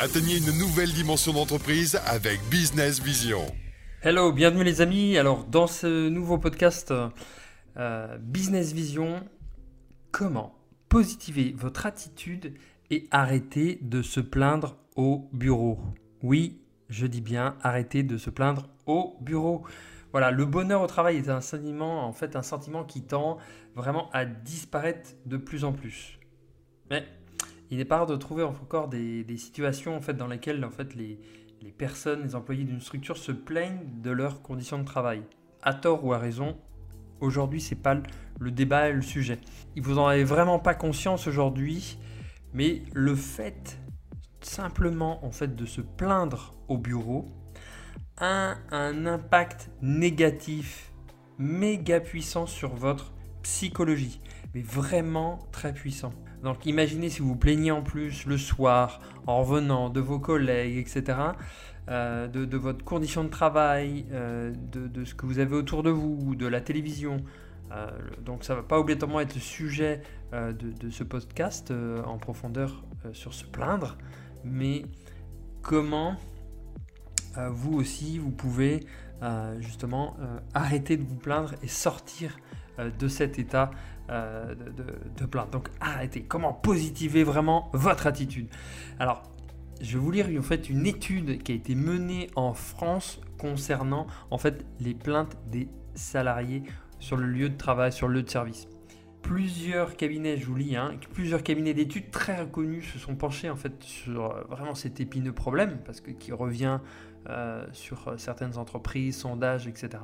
Atteignez une nouvelle dimension d'entreprise avec Business Vision. Hello, bienvenue les amis. Alors dans ce nouveau podcast euh, Business Vision, comment positiver votre attitude et arrêter de se plaindre au bureau? Oui, je dis bien arrêter de se plaindre au bureau. Voilà, le bonheur au travail est un sentiment, en fait, un sentiment qui tend vraiment à disparaître de plus en plus. Mais il n'est pas rare de trouver encore des, situations en fait, dans lesquelles en fait, les, les personnes, les employés d'une structure se plaignent de leurs conditions de travail. À tort ou à raison, aujourd'hui, c'est pas le débat et le sujet. Vous en avez vraiment pas conscience aujourd'hui, mais le fait simplement en fait de se plaindre au bureau a un impact négatif méga puissant sur votre psychologie, mais vraiment très puissant. Donc imaginez si vous plaignez en plus le soir, en revenant de vos collègues, etc., euh, de, votre condition de travail, euh, de, ce que vous avez autour de vous, de la télévision. Euh, donc ça ne va pas obligatoirement être le sujet de, ce podcast en profondeur sur se plaindre, mais comment vous aussi vous pouvez justement arrêter de vous plaindre et sortir de cet état euh, de, plainte. Donc arrêtez. Comment positiver vraiment votre attitude? Alors, je vais vous lire en fait une étude qui a été menée en France concernant en fait les plaintes des salariés sur le lieu de travail, sur le lieu de service. Plusieurs cabinets, je vous lis, hein, plusieurs cabinets d'études très reconnus se sont penchés en fait sur euh, vraiment cet épineux problème parce que qui revient euh, sur certaines entreprises, sondages, etc.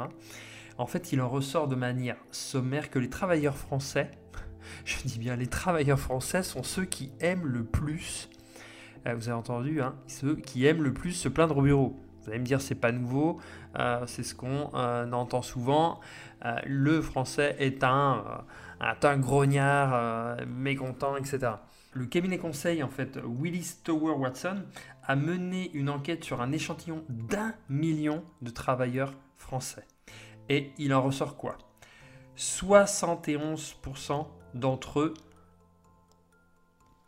En fait, il en ressort de manière sommaire que les travailleurs français, je dis bien les travailleurs français, sont ceux qui aiment le plus, euh, vous avez entendu, hein, ceux qui aiment le plus se plaindre au bureau. Vous allez me dire, c'est pas nouveau, euh, c'est ce qu'on euh, entend souvent. le français est un, un grognard, mécontent, etc. Le cabinet conseil, en fait, Willis Tower Watson, a mené une enquête sur un échantillon d'un million de travailleurs français. Et il en ressort quoi? 71% d'entre eux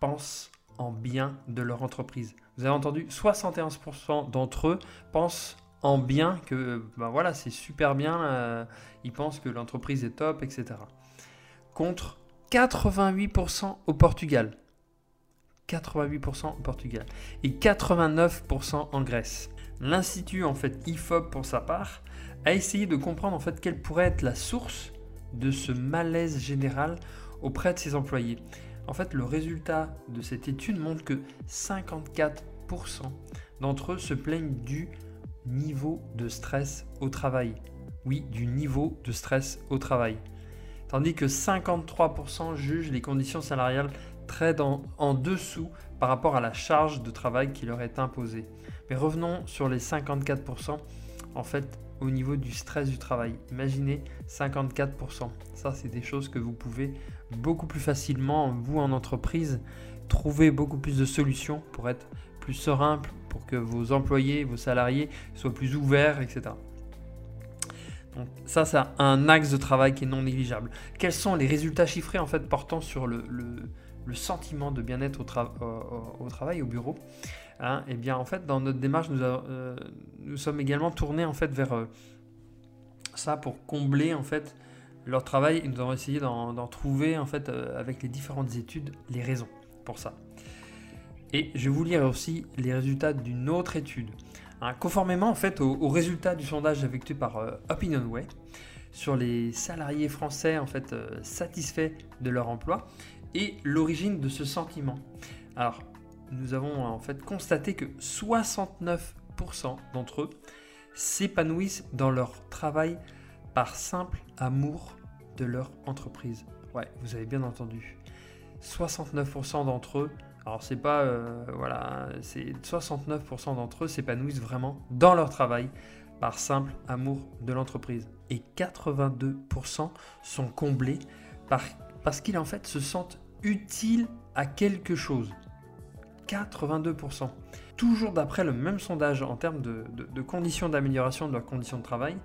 pensent en bien de leur entreprise. Vous avez entendu? 71% d'entre eux pensent en bien que ben voilà, c'est super bien, euh, ils pensent que l'entreprise est top, etc. Contre 88% au Portugal. 88% au Portugal. Et 89% en Grèce. L'Institut, en fait, IFOP pour sa part, a essayé de comprendre en fait quelle pourrait être la source de ce malaise général auprès de ses employés. En fait, le résultat de cette étude montre que 54% d'entre eux se plaignent du niveau de stress au travail. Oui, du niveau de stress au travail. Tandis que 53% jugent les conditions salariales très en dessous par rapport à la charge de travail qui leur est imposée. Mais revenons sur les 54%. En fait, au niveau du stress du travail. Imaginez 54%. Ça, c'est des choses que vous pouvez beaucoup plus facilement, vous en entreprise, trouver beaucoup plus de solutions pour être plus serein, pour que vos employés, vos salariés soient plus ouverts, etc. Donc ça, c'est un axe de travail qui est non négligeable. Quels sont les résultats chiffrés en fait portant sur le, sentiment de bien-être au, au, travail, au bureau? Hein, eh bien en fait dans notre démarche nous, euh, sommes également tournés en fait vers euh, ça pour combler en fait leur travail et nous avons essayé d'en trouver en fait euh, avec les différentes études les raisons pour ça. Et je vais vous lire aussi les résultats d'une autre étude. Hein, conformément en fait aux, résultats du sondage effectué par OpinionWay sur les salariés français en fait satisfaits de leur emploi et l'origine de ce sentiment. Alors nous avons en fait constaté que 69% d'entre eux s'épanouissent dans leur travail par simple amour de leur entreprise. Ouais, vous avez bien entendu. 69% d'entre eux, alors c'est pas euh, voilà, c'est 69% d'entre eux s'épanouissent vraiment dans leur travail par simple amour de l'entreprise et 82% sont comblés par, parce qu'ils en fait se sentent utiles à quelque chose. 82%. Toujours d'après le même sondage en termes de, conditions d'amélioration de leurs conditions de travail.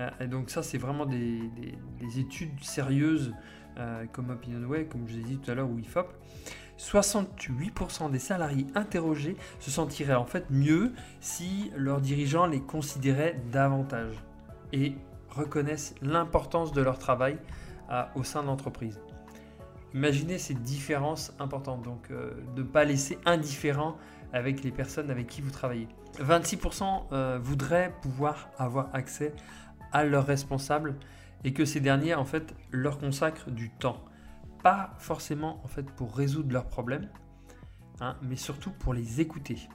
Euh, et donc ça, c'est vraiment des, études sérieuses euh, comme OpinionWay, comme je vous ai dit tout à l'heure, ou IFOP. 68% des salariés interrogés se sentiraient en fait mieux si leurs dirigeants les considéraient davantage et reconnaissent l'importance de leur travail au sein de l'entreprise. Imaginez ces différences importantes, donc euh, de ne pas laisser indifférent avec les personnes avec qui vous travaillez. 26% euh, voudraient pouvoir avoir accès à leurs responsables et que ces derniers en fait leur consacrent du temps. Pas forcément en fait pour résoudre leurs problèmes, hein, mais surtout pour les écouter.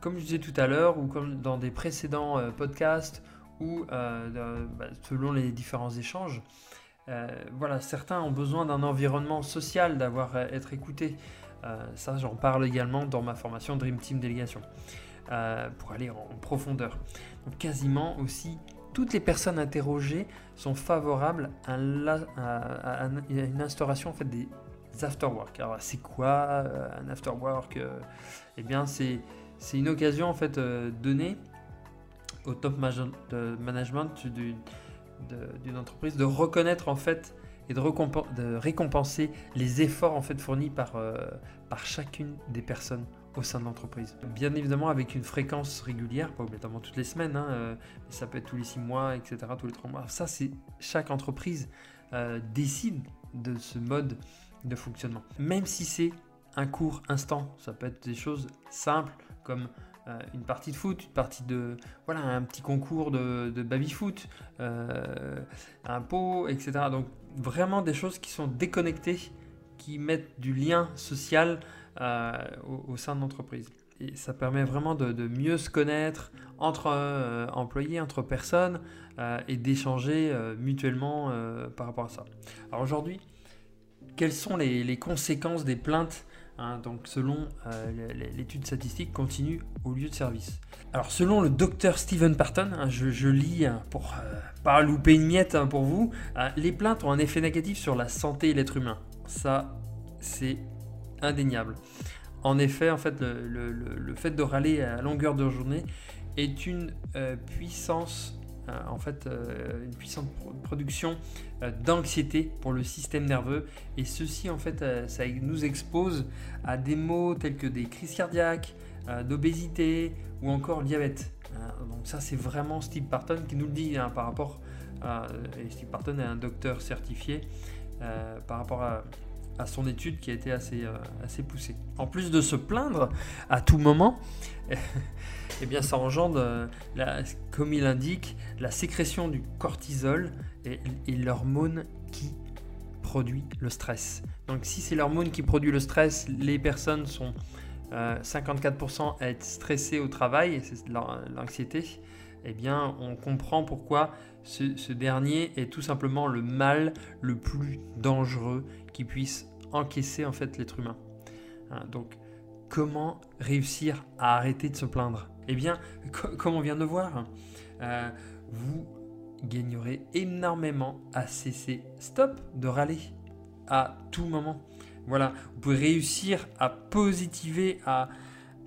Comme je disais tout à l'heure, ou comme dans des précédents euh, podcasts, ou bah, selon les différents échanges, euh, voilà, certains ont besoin d'un environnement social, d'avoir euh, être écoutés. Euh, ça, j'en parle également dans ma formation Dream Team Délégation, pour aller en profondeur. Donc, quasiment aussi toutes les personnes interrogées sont favorables à, une instauration en fait des afterwork. Alors c'est quoi un afterwork Eh bien c'est une occasion en fait donnée au top management d'une d'une entreprise de reconnaître en fait et de, récompenser les efforts en fait fournis par, euh, par chacune des personnes au sein de l'entreprise. Bien évidemment avec une fréquence régulière, pas obligatoirement toutes les semaines, hein, euh, ça peut être tous les six mois, etc., tous les trois mois. Ça, c'est chaque entreprise euh, décide de ce mode de fonctionnement. Même si c'est un court instant, ça peut être des choses simples comme une partie de foot, une partie de voilà un petit concours de, baby foot, euh, un pot, etc. Donc vraiment des choses qui sont déconnectées, qui mettent du lien social euh, au, sein de l'entreprise. Et ça permet vraiment de, mieux se connaître entre employés, entre personnes, et d'échanger mutuellement par rapport à ça. Alors aujourd'hui, quelles sont les conséquences des plaintes Hein, donc selon euh, l'étude statistique continue au lieu de service. Alors selon le docteur Stephen Parton, hein, je, lis hein, pour euh, pas louper une miette pour vous, les plaintes ont un effet négatif sur la santé et l'être humain. Ça, c'est indéniable. En effet, en fait, le, fait de râler à longueur de journée est une puissance euh, en fait euh, une puissante production euh, d'anxiété pour le système nerveux et ceci en fait ça nous expose à des maux tels que des crises cardiaques, d'obésité ou encore diabète. donc ça c'est vraiment Steve Parton qui nous le dit hein, par rapport à, et Steve Parton est un docteur certifié par rapport à, à son étude qui a été assez, assez poussée. En plus de se plaindre à tout moment, eh bien, ça engendre, euh, comme il indique, la sécrétion du cortisol et, l'hormone qui produit le stress. Donc, si c'est l'hormone qui produit le stress, les personnes sont 54% euh, à être stressées au travail, c'est l'anxiété, eh bien, on comprend pourquoi ce, dernier est tout simplement le mal le plus dangereux qui puisse encaisser en fait l'être humain. Hein, donc, comment réussir à arrêter de se plaindre? Eh bien, comme on vient de voir, euh, vous gagnerez énormément à cesser, stop, de râler à tout moment. Voilà, vous pouvez réussir à positiver, à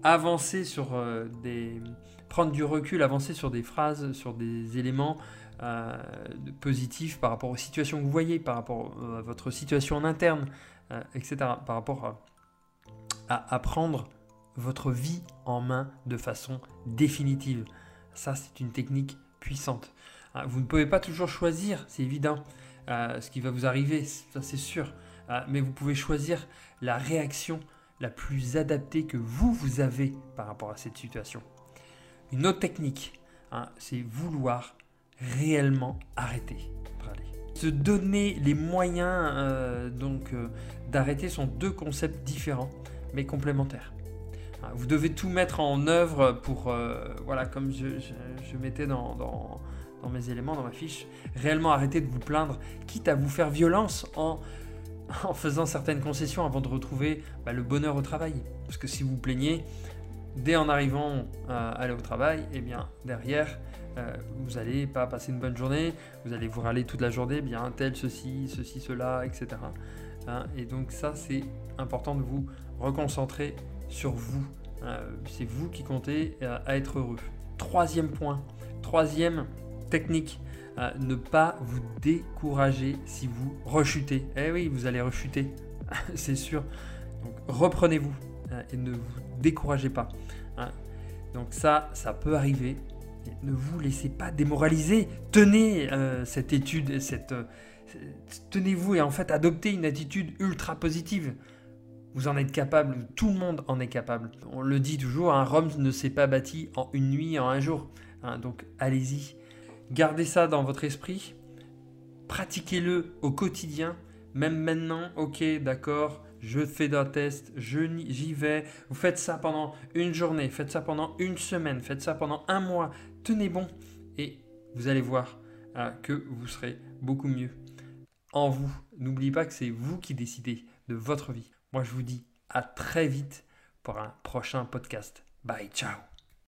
avancer sur euh, des... prendre du recul, avancer sur des phrases, sur des éléments euh, positifs par rapport aux situations que vous voyez, par rapport à votre situation en interne, etc. Par rapport à prendre votre vie en main de façon définitive. Ça, c'est une technique puissante. Vous ne pouvez pas toujours choisir, c'est évident, euh, ce qui va vous arriver, ça c'est sûr. Euh, mais vous pouvez choisir la réaction la plus adaptée que vous, vous avez par rapport à cette situation. Une autre technique, hein, c'est vouloir réellement arrêter. Se donner les moyens euh, donc d'arrêter sont deux concepts différents mais complémentaires. Ah, vous devez tout mettre en œuvre pour, euh, voilà, comme je, mettais dans, mes éléments, dans ma fiche, réellement arrêter de vous plaindre, quitte à vous faire violence en, faisant certaines concessions avant de retrouver bah, le bonheur au travail. Parce que si vous plaignez, dès en arrivant à aller au travail, et eh bien derrière, euh, vous n'allez pas passer une bonne journée, vous allez vous râler toute la journée, bien tel, ceci, ceci, cela, etc. Hein, et donc ça, c'est important de vous reconcentrer sur vous. Euh, c'est vous qui comptez euh, à être heureux. Troisième point, troisième technique, ne pas vous décourager si vous rechutez. Eh oui, vous allez rechuter, c'est sûr. Donc reprenez-vous hein, et ne vous découragez pas. Hein. Donc ça, ça peut arriver. ne vous laissez pas démoraliser. Tenez euh, cette étude, euh, tenez-vous et en fait adoptez une attitude ultra positive. Vous en êtes capable, tout le monde en est capable. On le dit toujours, un Rome ne s'est pas bâti en une nuit, en un jour. Hein. donc allez-y, gardez ça dans votre esprit, pratiquez-le au quotidien, même maintenant, ok, d'accord, je fais un test, j'y vais. Vous faites ça pendant une journée, faites ça pendant une semaine, faites ça pendant un mois. Tenez bon et vous allez voir hein, que vous serez beaucoup mieux en vous. N'oubliez pas que c'est vous qui décidez de votre vie. Moi, je vous dis à très vite pour un prochain podcast. Bye, ciao